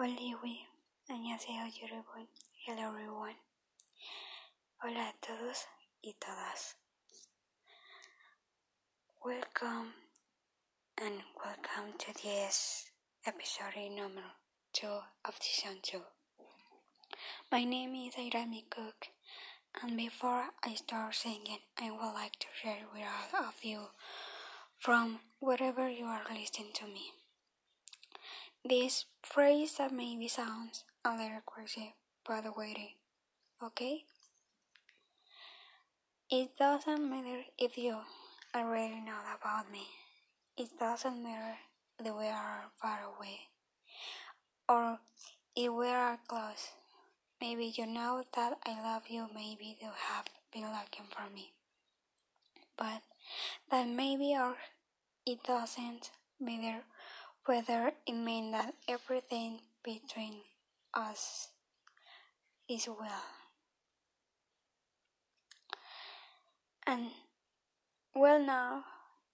Oliwi, 안녕하세요 여러분. Hello everyone. Hola a todos y todas. Welcome and welcome to this episode number 2 of season 2. My name is Irami Cook and before I start singing I would like to share with all of you from wherever you are listening to me. This phrase that maybe sounds a little crazy, but waiting, okay? It doesn't matter if you already know about me. It doesn't matter if we are far away or if we are close. Maybe you know that I love you, maybe you have been looking for me. But that maybe or it doesn't matter whether it means that everything between us is well. And well now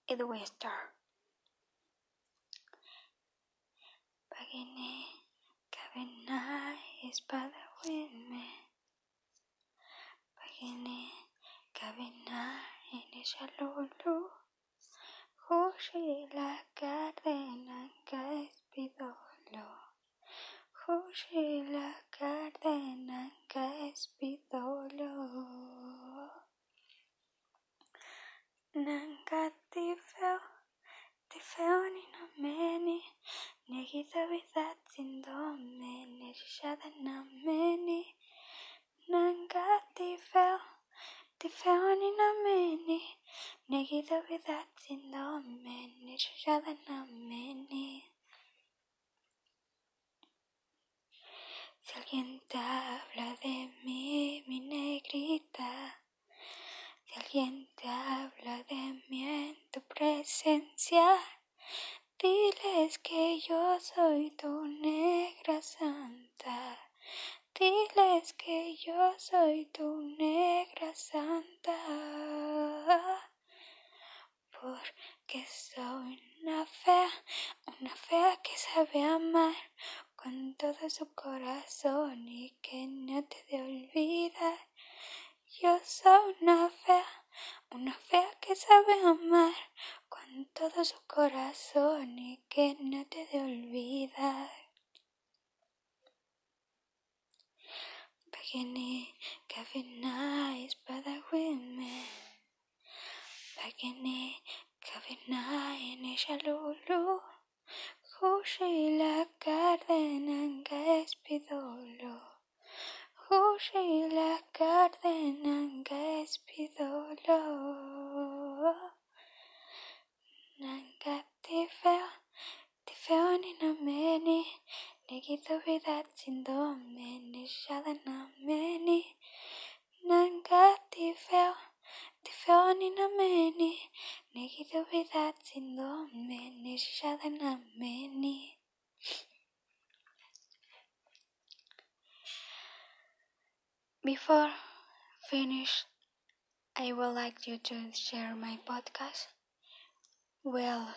it will start. Begini kabina is pada wime. Begini kabina ini shalulu. Hoshi la Cárdenas Caspidolo. Hoshi la Cárdenas Caspidolo. Nanga tifeo, tifeo ni no meni, negita vida tindome, nerishada na meni. Si alguien te habla de mí, mi negrita. Si alguien te habla de mí en tu presencia, diles que yo soy tu negra santa. Diles que yo soy tu negra santa. Sabe amar con todo su corazón y que no te de olvidar. Yo soy una fea, una fea que sabe amar con todo su corazón y que no te de olvidar. Begini kavina ispada wime. Begini kavina ini Hushila Cardenan Gaspidolo. Hushila Cardenan Gaspidolo. Nangatifel, Tifel ni nameni, negido vida sindo. Before finish, I would like you to share my podcast. Well,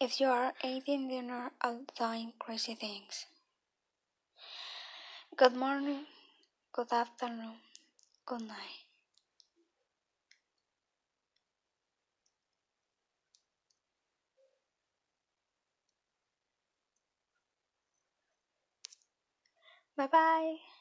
if you are eating dinner or doing crazy things. Good morning, good afternoon, good night. 拜拜。